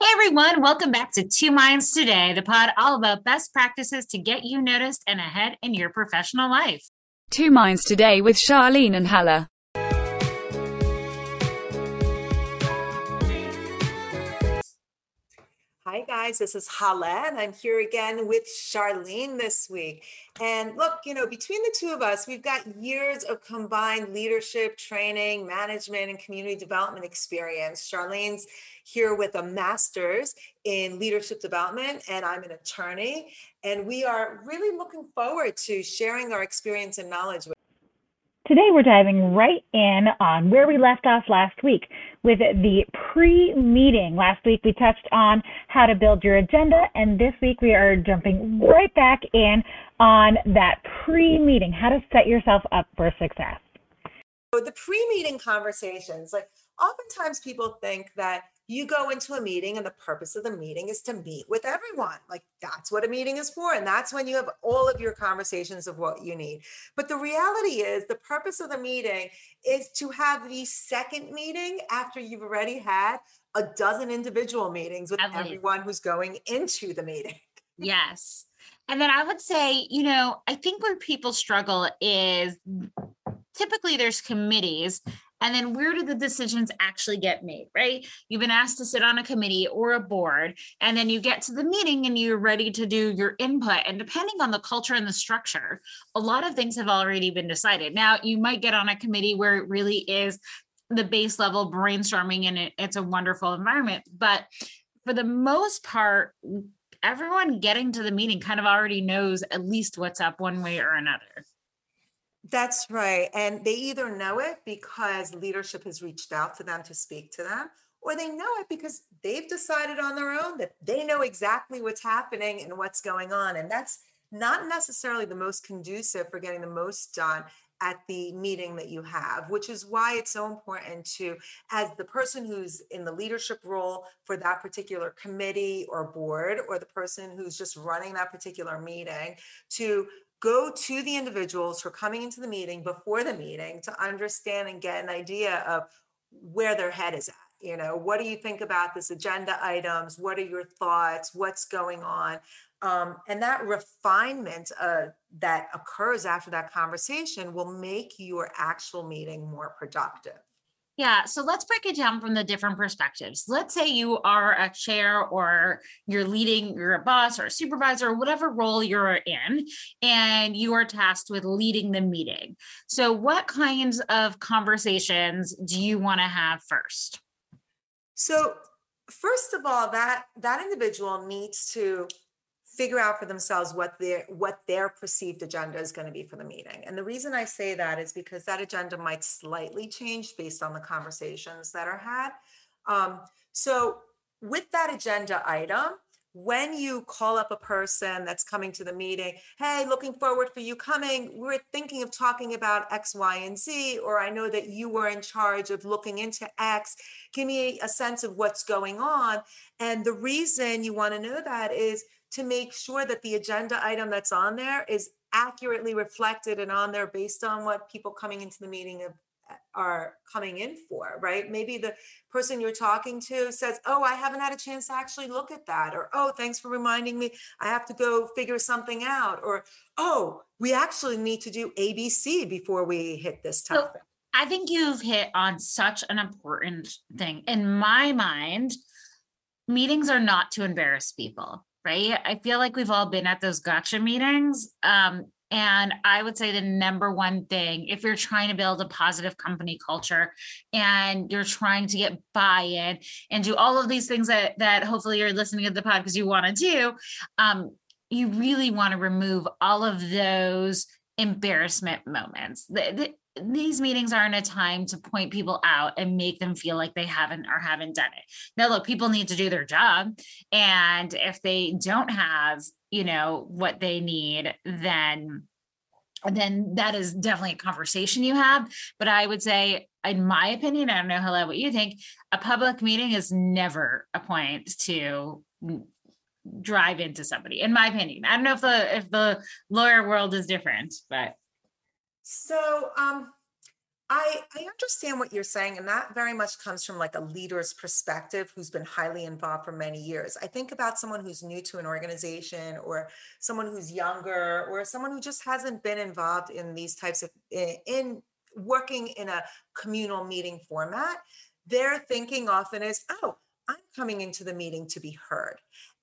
Hey everyone, welcome back to Two Minds Today, the pod all about best practices to get you noticed and ahead in your professional life. Two Minds Today with Charlene and Hala. Hi, guys. This is Hala, and I'm here again with Charlene this week. And look, you know, between the two of us, we've got years of combined leadership, training, management, and community development experience. Charlene's here with a master's in leadership development, and I'm an attorney. And we are really looking forward to sharing our experience and knowledge. Today, we're diving right in on where we left off last week with the pre meeting. Last week, we touched on how to build your agenda, and this week, we are jumping right back in on that pre meeting, how to set yourself up for success. So, the pre meeting conversations, like oftentimes people think that you go into a meeting and the purpose of the meeting is to meet with everyone. Like that's what a meeting is for. And that's when you have all of your conversations of what you need. But the reality is the purpose of the meeting is to have the second meeting after you've already had a dozen individual meetings with everyone who's going into the meeting. Yes. And then I would say, you know, I think where people struggle is typically there's committees and then where do the decisions actually get made, right? You've been asked to sit on a committee or a board, and then you get to the meeting and you're ready to do your input. And depending on the culture and the structure, a lot of things have already been decided. Now, you might get on a committee where it really is the base level brainstorming and it, it's a wonderful environment. But for the most part, everyone getting to the meeting kind of already knows at least what's up one way or another. That's right. And they either know it because leadership has reached out to them to speak to them, or they know it because they've decided on their own that they know exactly what's happening and what's going on. And that's not necessarily the most conducive for getting the most done at the meeting that you have, which is why it's so important to, as the person who's in the leadership role for that particular committee or board, or the person who's just running that particular meeting, to go to the individuals who are coming into the meeting before the meeting to understand and get an idea of where their head is at. You know, what do you think about this agenda items? What are your thoughts? What's going on? Um, and that refinement uh, that occurs after that conversation will make your actual meeting more productive. Yeah, so let's break it down from the different perspectives. Let's say you are a chair or you're leading, you're a boss or a supervisor or whatever role you're in, and you are tasked with leading the meeting. So, what kinds of conversations do you want to have first? So, first of all, that that individual needs to figure out for themselves what their what their perceived agenda is going to be for the meeting. And the reason I say that is because that agenda might slightly change based on the conversations that are had. Um, so with that agenda item, when you call up a person that's coming to the meeting, hey, looking forward for you coming. We're thinking of talking about X, Y, and Z, or I know that you were in charge of looking into X. Give me a sense of what's going on. And the reason you want to know that is to make sure that the agenda item that's on there is accurately reflected and on there based on what people coming into the meeting have, are coming in for, right? Maybe the person you're talking to says, Oh, I haven't had a chance to actually look at that. Or, Oh, thanks for reminding me. I have to go figure something out. Or, Oh, we actually need to do ABC before we hit this topic. So I think you've hit on such an important thing. In my mind, meetings are not to embarrass people right? I feel like we've all been at those gotcha meetings. Um, and I would say the number one thing, if you're trying to build a positive company culture and you're trying to get buy-in and do all of these things that that hopefully you're listening to the pod because you want to do, um, you really want to remove all of those embarrassment moments. The, the, these meetings aren't a time to point people out and make them feel like they haven't or haven't done it. Now, look, people need to do their job. And if they don't have, you know, what they need, then then that is definitely a conversation you have. But I would say, in my opinion, I don't know, Hala, what you think, a public meeting is never a point to drive into somebody, in my opinion. I don't know if the if the lawyer world is different, but so, um, I, I understand what you're saying, and that very much comes from like a leader's perspective who's been highly involved for many years. I think about someone who's new to an organization or someone who's younger or someone who just hasn't been involved in these types of in, in working in a communal meeting format. Their thinking often is, oh, I'm coming into the meeting to be heard.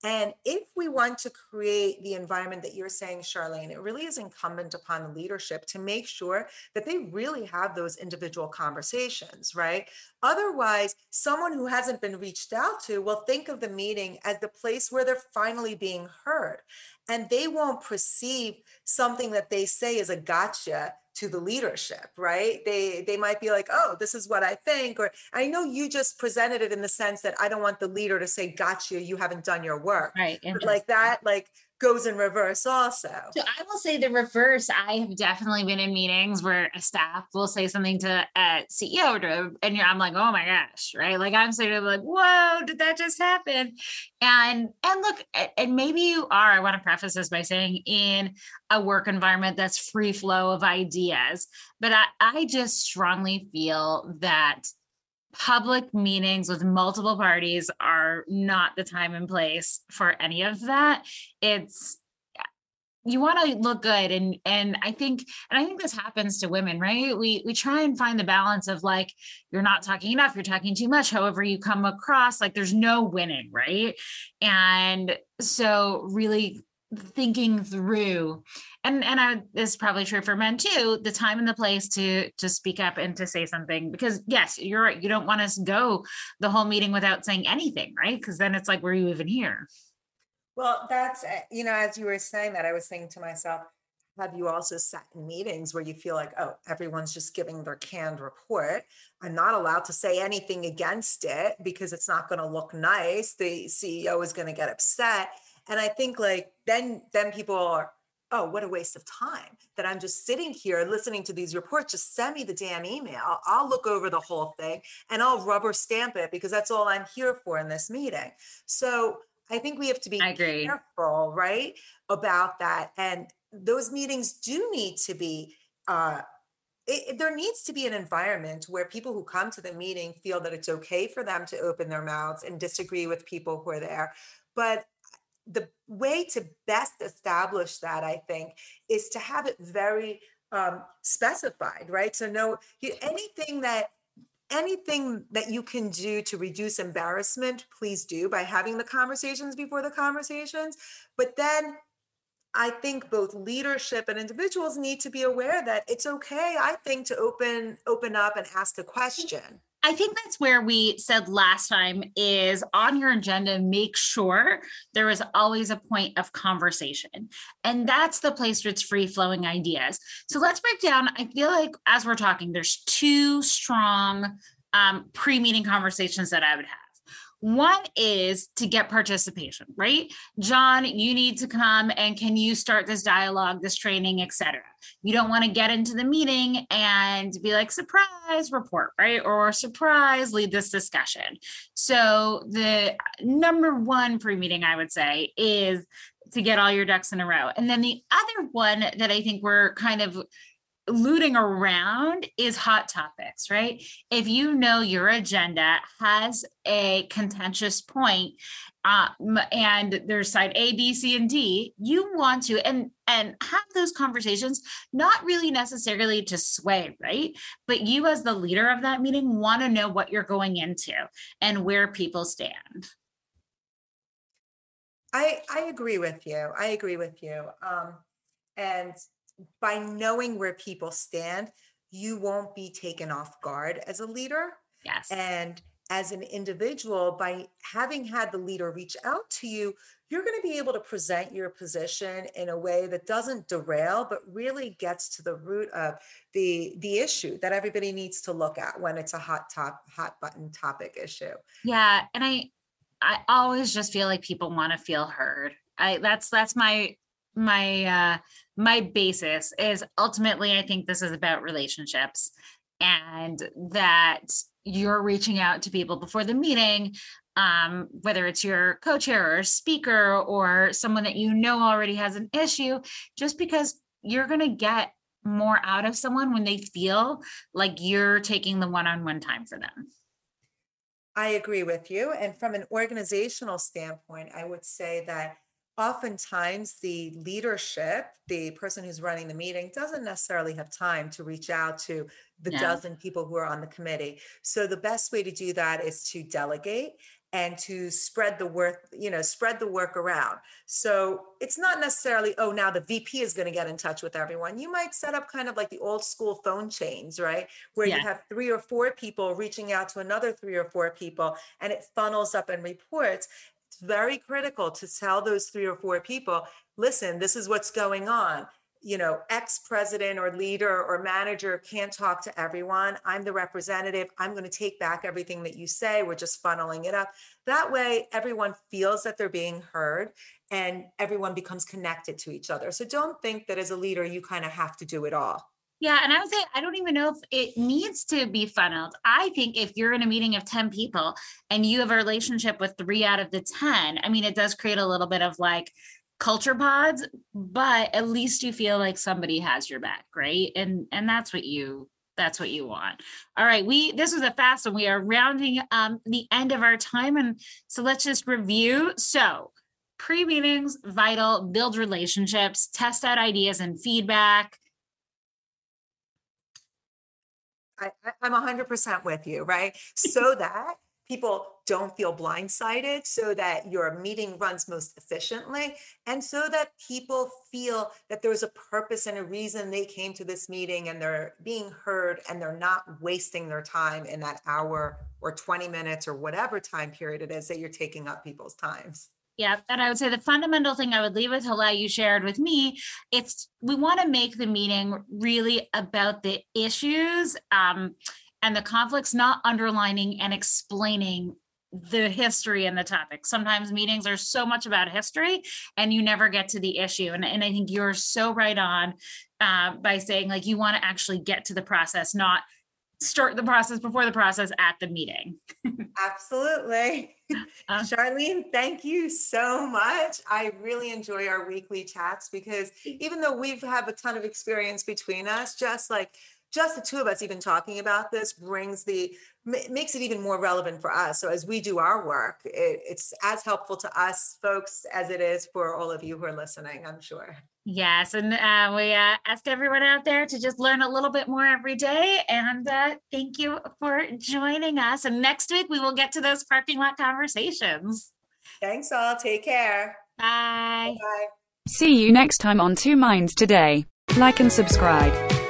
And if we want to create the environment that you're saying, Charlene, it really is incumbent upon the leadership to make sure that they really have those individual conversations, right? Otherwise, someone who hasn't been reached out to will think of the meeting as the place where they're finally being heard. And they won't perceive something that they say is a gotcha to the leadership right they they might be like oh this is what i think or i know you just presented it in the sense that i don't want the leader to say gotcha you haven't done your work Right. Like that like goes in reverse also So I will say the reverse. I have definitely been in meetings where a staff will say something to a CEO to, and you're, I'm like, oh my gosh, right? Like I'm sort of like, whoa, did that just happen? And and look, and maybe you are. I want to preface this by saying in a work environment that's free flow of ideas, but I, I just strongly feel that public meetings with multiple parties are not the time and place for any of that. It's you want to look good and and i think and i think this happens to women right we we try and find the balance of like you're not talking enough you're talking too much however you come across like there's no winning right and so really thinking through and and i is probably true for men too the time and the place to to speak up and to say something because yes you're right you don't want us go the whole meeting without saying anything right because then it's like were you even here Well, that's, uh, you know, as you were saying that, I was saying to myself, have you also sat in meetings where you feel like, oh, everyone's just giving their canned report? I'm not allowed to say anything against it because it's not going to look nice. The CEO is going to get upset. And I think like then then people are, oh, what a waste of time that I'm just sitting here listening to these reports. Just send me the damn email. I'll look over the whole thing and I'll rubber stamp it because that's all I'm here for in this meeting. So I think we have to be careful, right, about that. And those meetings do need to be. Uh, it, it- there needs to be an environment where people who come to the meeting feel that it's okay for them to open their mouths and disagree with people who are there. But the way to best establish that, I think, is to have it very um, specified, right? So no, anything that anything that you can do to reduce embarrassment, please do by having the conversations before the conversations. But then I think both leadership and individuals need to be aware that it's okay, I think, to open open up and ask a question. I think that's where we said last time is on your agenda, make sure there is always a point of conversation. And that's the place where it's free flowing ideas. So let's break down. I feel like as we're talking, there's two strong um, pre meeting conversations that I would have. One is to get participation, right? John, you need to come and can you start this dialogue, this training, etc. You don't want to get into the meeting and be like, surprise, report, right? Or surprise, lead this discussion. So, the number one pre meeting, I would say, is to get all your ducks in a row. And then the other one that I think we're kind of looting around is hot topics, right? If you know your agenda has a contentious point, um, and there's side A, B, C, and D, you want to and and have those conversations, not really necessarily to sway, right? But you as the leader of that meeting want to know what you're going into and where people stand. I I agree with you. I agree with you. Um, and by knowing where people stand, you won't be taken off guard as a leader. Yes. And as an individual, by having had the leader reach out to you, you're going to be able to present your position in a way that doesn't derail, but really gets to the root of the the issue that everybody needs to look at when it's a hot top, hot button topic issue. Yeah, and I I always just feel like people want to feel heard. I that's that's my my uh my basis is ultimately I think this is about relationships and that you're reaching out to people before the meeting um whether it's your co-chair or speaker or someone that you know already has an issue just because you're going to get more out of someone when they feel like you're taking the one-on-one time for them. I agree with you. And from an organizational standpoint, I would say that oftentimes the leadership, the person who's running the meeting, doesn't necessarily have time to reach out to the No. dozen people who are on the committee. So the best way to do that is to delegate and to spread the work, you know, spread the work around. So it's not necessarily, oh, now the VP is going to get in touch with everyone. You might set up kind of like the old school phone chains, right? Where Yeah. you have three or four people reaching out to another three or four people and it funnels up and reports. It's very critical to tell those three or four people, listen, this is what's going on. You know, ex president or leader or manager can't talk to everyone. I'm the representative. I'm going to take back everything that you say. We're just funneling it up. That way, everyone feels that they're being heard and everyone becomes connected to each other. So don't think that as a leader, you kind of have to do it all. Yeah, and I would say I don't even know if it needs to be funneled. I think if you're in a meeting of 10 people and you have a relationship with three out of the 10, I mean, it does create a little bit of like culture pods, but at least you feel like somebody has your back, right? And and that's what you that's what you want. All right, we this was a fast one. We are rounding um the end of our time and so let's just review. So, pre-meetings vital, build relationships, test out ideas and feedback. I, I'm hundred percent with you, right? So that people don't feel blindsided, so that your meeting runs most efficiently, and so that people feel that there's a purpose and a reason they came to this meeting and they're being heard and they're not wasting their time in that hour or 20 minutes or whatever time period it is that you're taking up people's times. Yeah, and I would say the fundamental thing I would leave with Hala you shared with me, it's we want to make the meeting really about the issues um, and the conflicts, not underlining and explaining the history and the topic. Sometimes meetings are so much about history and you never get to the issue. And, and I think you're so right on uh, by saying like you want to actually get to the process, not start the process before the process at the meeting. Absolutely. Uh, Charlene, thank you so much. I really enjoy our weekly chats because even though we've have a ton of experience between us, just like just the two of us even talking about this brings the makes it even more relevant for us. So as we do our work, it, it's as helpful to us folks as it is for all of you who are listening, I'm sure. Yes, and uh, we uh, ask everyone out there to just learn a little bit more every day. And uh, thank you for joining us. And next week, we will get to those parking lot conversations. Thanks all. Take care. Bye. Bye. See you next time on Two Minds Today. Like and subscribe.